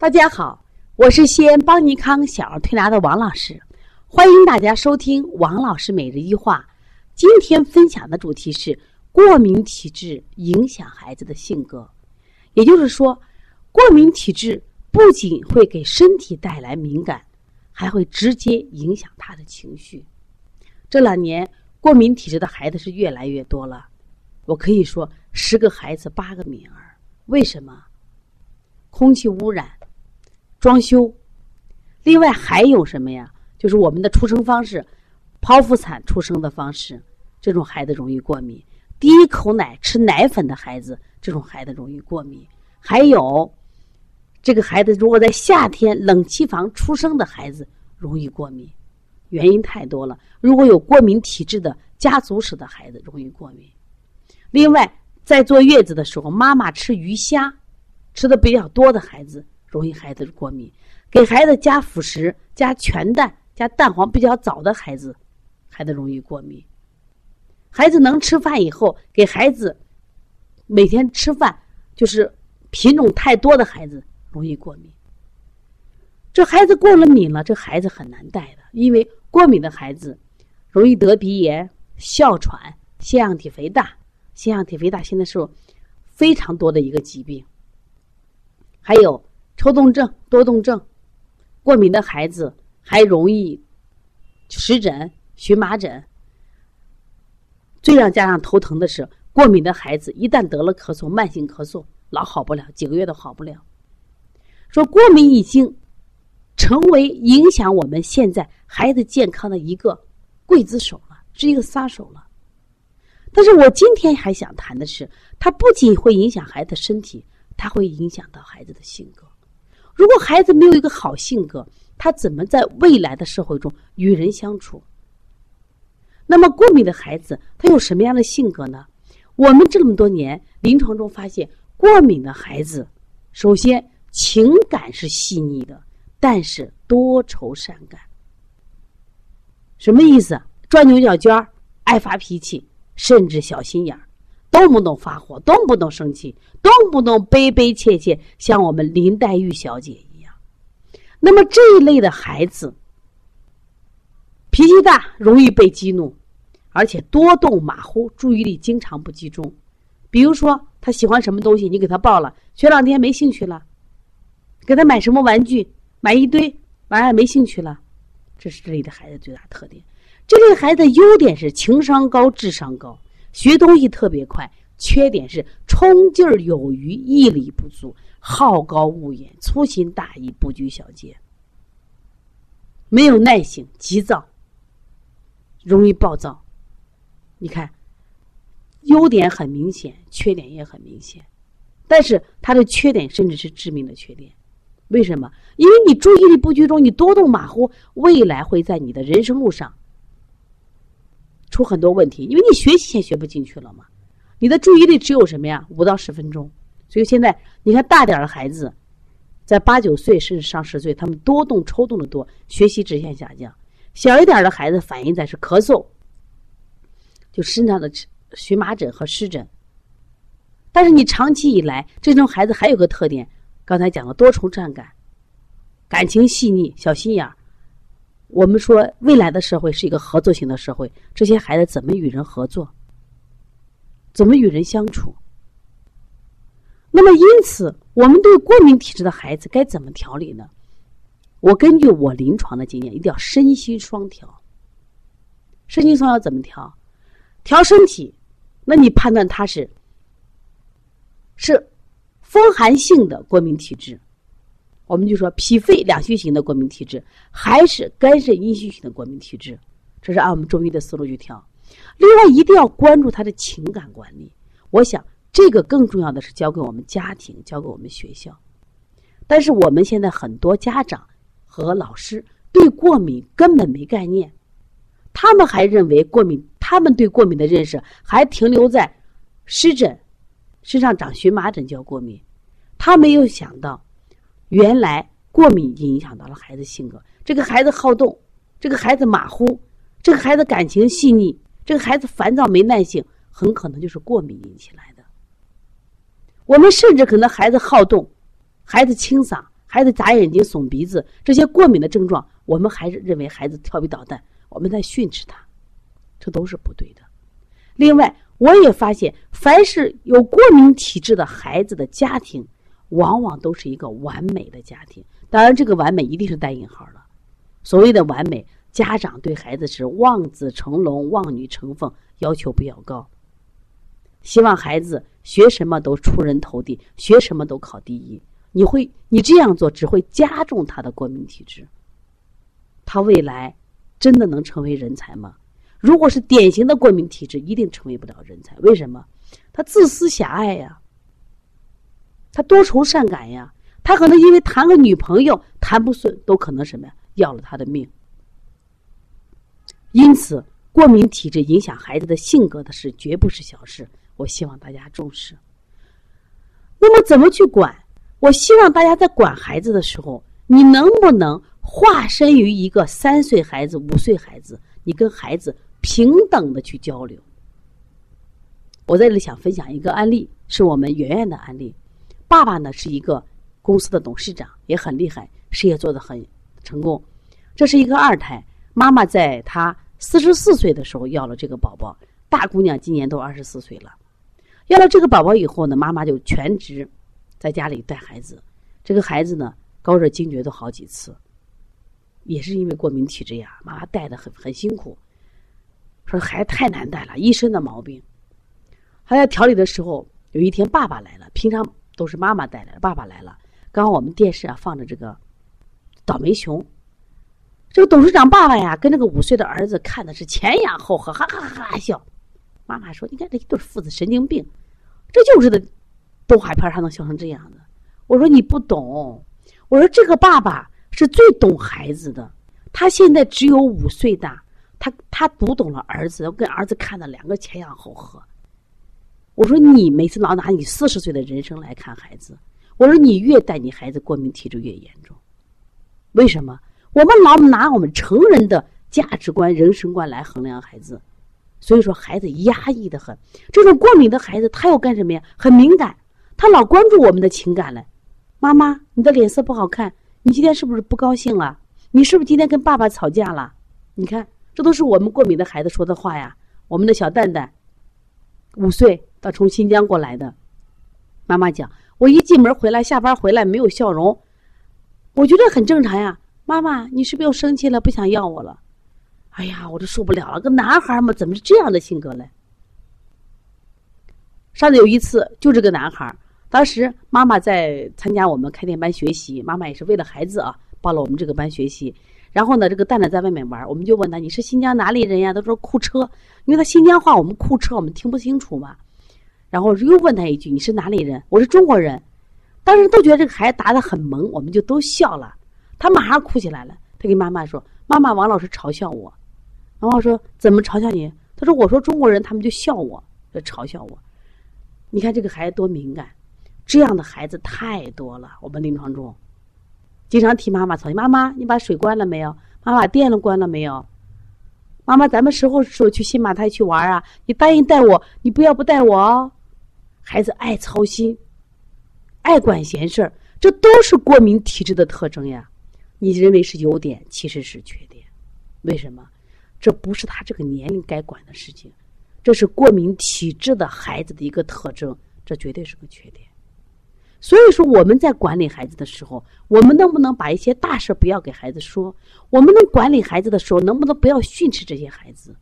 大家好，我是西安邦尼康小儿推拿的王老师，欢迎大家收听王老师每日一话。今天分享的主题是过敏体质影响孩子的性格，也就是说，过敏体质不仅会给身体带来敏感，还会直接影响他的情绪。这两年过敏体质的孩子是越来越多了，我可以说十个孩子八个敏儿。为什么？空气污染。装修，另外还有什么呀？就是我们的出生方式，剖腹产出生的方式，这种孩子容易过敏。第一口奶吃奶粉的孩子，这种孩子容易过敏。还有，这个孩子如果在夏天冷气房出生的孩子，容易过敏。原因太多了。如果有过敏体质的家族史的孩子，容易过敏。另外，在坐月子的时候，妈妈吃鱼虾吃的比较多的孩子。容易孩子过敏，给孩子加辅食、加全蛋、加蛋黄比较早的孩子，孩子容易过敏。孩子能吃饭以后，给孩子每天吃饭就是品种太多的孩子容易过敏。这孩子过了敏了，这孩子很难带的，因为过敏的孩子容易得鼻炎、哮喘、腺样体肥大。腺样体肥大现在是非常多的一个疾病，还有。抽动症、多动症，过敏的孩子还容易湿疹、荨麻疹。最让家长头疼的是，过敏的孩子一旦得了咳嗽，慢性咳嗽老好不了，几个月都好不了。说过敏已经成为影响我们现在孩子健康的一个刽子手了，是一个杀手了。但是我今天还想谈的是，它不仅会影响孩子身体，它会影响到孩子的性格。如果孩子没有一个好性格，他怎么在未来的社会中与人相处？那么过敏的孩子他有什么样的性格呢？我们这么多年临床中发现，过敏的孩子首先情感是细腻的，但是多愁善感。什么意思？钻牛角尖儿，爱发脾气，甚至小心眼儿。动不动发火，动不动生气，动不动悲悲切切，像我们林黛玉小姐一样。那么这一类的孩子，脾气大，容易被激怒，而且多动马虎，注意力经常不集中。比如说，他喜欢什么东西，你给他报了，学两天没兴趣了；给他买什么玩具，买一堆，完了没兴趣了。这是这类的孩子最大特点。这类孩子优点是情商高，智商高。学东西特别快，缺点是冲劲儿有余，毅力不足，好高骛远，粗心大意，不拘小节，没有耐性，急躁，容易暴躁。你看，优点很明显，缺点也很明显，但是他的缺点甚至是致命的缺点。为什么？因为你注意力不集中，你多动马虎，未来会在你的人生路上。出很多问题，因为你学习先学不进去了嘛，你的注意力只有什么呀？五到十分钟。所以现在你看大点的孩子，在八九岁甚至上十岁，他们多动抽动的多，学习直线下降。小一点的孩子反映在是咳嗽，就身上的荨麻疹和湿疹。但是你长期以来，这种孩子还有个特点，刚才讲了多愁善感，感情细腻，小心眼儿。我们说，未来的社会是一个合作型的社会，这些孩子怎么与人合作？怎么与人相处？那么，因此，我们对过敏体质的孩子该怎么调理呢？我根据我临床的经验，一定要身心双调。身心双调怎么调？调身体，那你判断他是是风寒性的过敏体质。我们就说脾肺两虚型的过敏体质，还是肝肾阴虚型的过敏体质，这是按我们中医的思路去调。另外，一定要关注他的情感管理。我想，这个更重要的是交给我们家庭，交给我们学校。但是我们现在很多家长和老师对过敏根本没概念，他们还认为过敏，他们对过敏的认识还停留在湿疹、身上长荨麻疹叫过敏，他没有想到。原来过敏影响到了孩子性格，这个孩子好动，这个孩子马虎，这个孩子感情细腻，这个孩子烦躁没耐性，很可能就是过敏引起来的。我们甚至可能孩子好动，孩子清嗓，孩子眨眼睛、耸鼻子，这些过敏的症状，我们还是认为孩子调皮捣蛋，我们在训斥他，这都是不对的。另外，我也发现，凡是有过敏体质的孩子的家庭，往往都是一个完美的家庭。当然，这个完美一定是带引号的。所谓的完美，家长对孩子是望子成龙、望女成凤，要求比较高，希望孩子学什么都出人头地，学什么都考第一。你会，你这样做只会加重他的过敏体质。他未来真的能成为人才吗？如果是典型的过敏体质，一定成为不了人才。为什么？他自私狭隘呀，他多愁善感呀，他可能因为谈个女朋友谈不顺，都可能什么呀，要了他的命。因此，过敏体质影响孩子的性格的事，绝不是小事。我希望大家重视。那么，怎么去管？我希望大家在管孩子的时候，你能不能化身于一个三岁孩子、五岁孩子，你跟孩子平等的去交流？我在这里想分享一个案例，是我们圆圆的案例。爸爸呢是一个公司的董事长，也很厉害，事业做得很成功。这是一个二胎，妈妈在她四十四岁的时候要了这个宝宝，大姑娘今年都二十四岁了。要了这个宝宝以后呢，妈妈就全职。在家里带孩子，这个孩子呢高热惊厥都好几次，也是因为过敏体质呀，妈妈带的很很辛苦。说孩子太难带了，一身的毛病。还在调理的时候，有一天爸爸来了，平常都是妈妈带来的，爸爸来了，刚刚我们电视啊放着这个倒霉熊，这个董事长爸爸呀跟那个五岁的儿子看的是前仰后合，哈哈哈哈笑。妈妈说：“你看这一对父子神经病，这就是的。”动画片还能笑成这样的？我说你不懂。我说这个爸爸是最懂孩子的，他现在只有五岁大，他他读懂了儿子，跟儿子看的两个前仰后合。我说你每次老拿你四十岁的人生来看孩子，我说你越带你孩子过敏体质越严重。为什么？我们老拿我们成人的价值观、人生观来衡量孩子，所以说孩子压抑的很。这种过敏的孩子，他要干什么呀？很敏感。他老关注我们的情感了，妈妈，你的脸色不好看，你今天是不是不高兴了？你是不是今天跟爸爸吵架了？你看，这都是我们过敏的孩子说的话呀。我们的小蛋蛋，五岁，他从新疆过来的。妈妈讲，我一进门回来，下班回来没有笑容，我觉得很正常呀。妈妈，你是不是又生气了，不想要我了？哎呀，我都受不了了，个男孩嘛，怎么是这样的性格嘞？上次有一次，就这个男孩。当时妈妈在参加我们开店班学习，妈妈也是为了孩子啊，报了我们这个班学习。然后呢，这个蛋蛋在外面玩，我们就问他：“你是新疆哪里人呀？”他说：“库车。”因为他新疆话，我们库车我们听不清楚嘛。然后又问他一句：“你是哪里人？”我是中国人。当时都觉得这个孩子答的很萌，我们就都笑了。他马上哭起来了，他跟妈妈说：“妈妈，王老师嘲笑我。”然后说：“怎么嘲笑你？”他说：“我说中国人，他们就笑我，就嘲笑我。”你看这个孩子多敏感。这样的孩子太多了，我们临床中，经常替妈妈操心。妈妈，你把水关了没有？妈妈，电了关了没有？妈妈，咱们什么时候去新马泰去玩啊？你答应带我，你不要不带我哦。孩子爱操心，爱管闲事儿，这都是过敏体质的特征呀。你认为是优点，其实是缺点。为什么？这不是他这个年龄该管的事情，这是过敏体质的孩子的一个特征，这绝对是个缺点。所以说，我们在管理孩子的时候，我们能不能把一些大事不要给孩子说？我们能管理孩子的时候，能不能不要训斥这些孩子？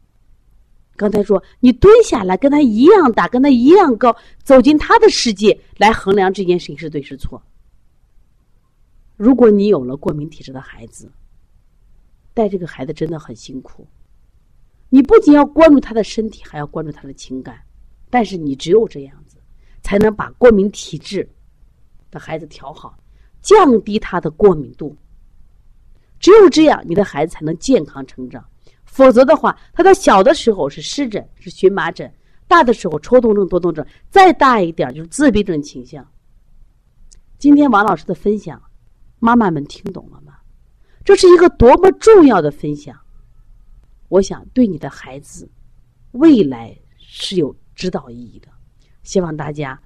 刚才说，你蹲下来跟他一样大，跟他一样高，走进他的世界来衡量这件事情是对是错。如果你有了过敏体质的孩子，带这个孩子真的很辛苦。你不仅要关注他的身体，还要关注他的情感。但是你只有这样子，才能把过敏体质。的孩子调好，降低他的过敏度。只有这样，你的孩子才能健康成长。否则的话，他在小的时候是湿疹、是荨麻疹，大的时候抽动症、多动症，再大一点就是自闭症倾向。今天王老师的分享，妈妈们听懂了吗？这是一个多么重要的分享！我想对你的孩子未来是有指导意义的。希望大家。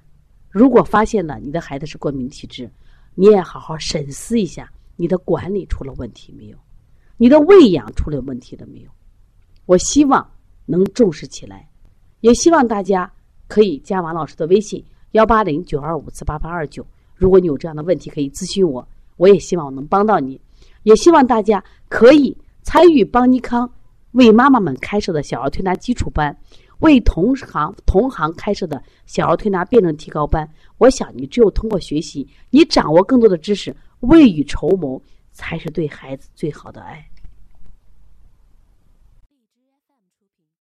如果发现了你的孩子是过敏体质，你也好好审思一下，你的管理出了问题没有？你的喂养出了问题了没有？我希望能重视起来，也希望大家可以加王老师的微信幺八零九二五四八八二九。如果你有这样的问题，可以咨询我，我也希望我能帮到你。也希望大家可以参与邦尼康为妈妈们开设的小儿推拿基础班，为同行同行开设的小儿推拿辩证提高班。我想，你只有通过学习，你掌握更多的知识，未雨绸缪，才是对孩子最好的爱。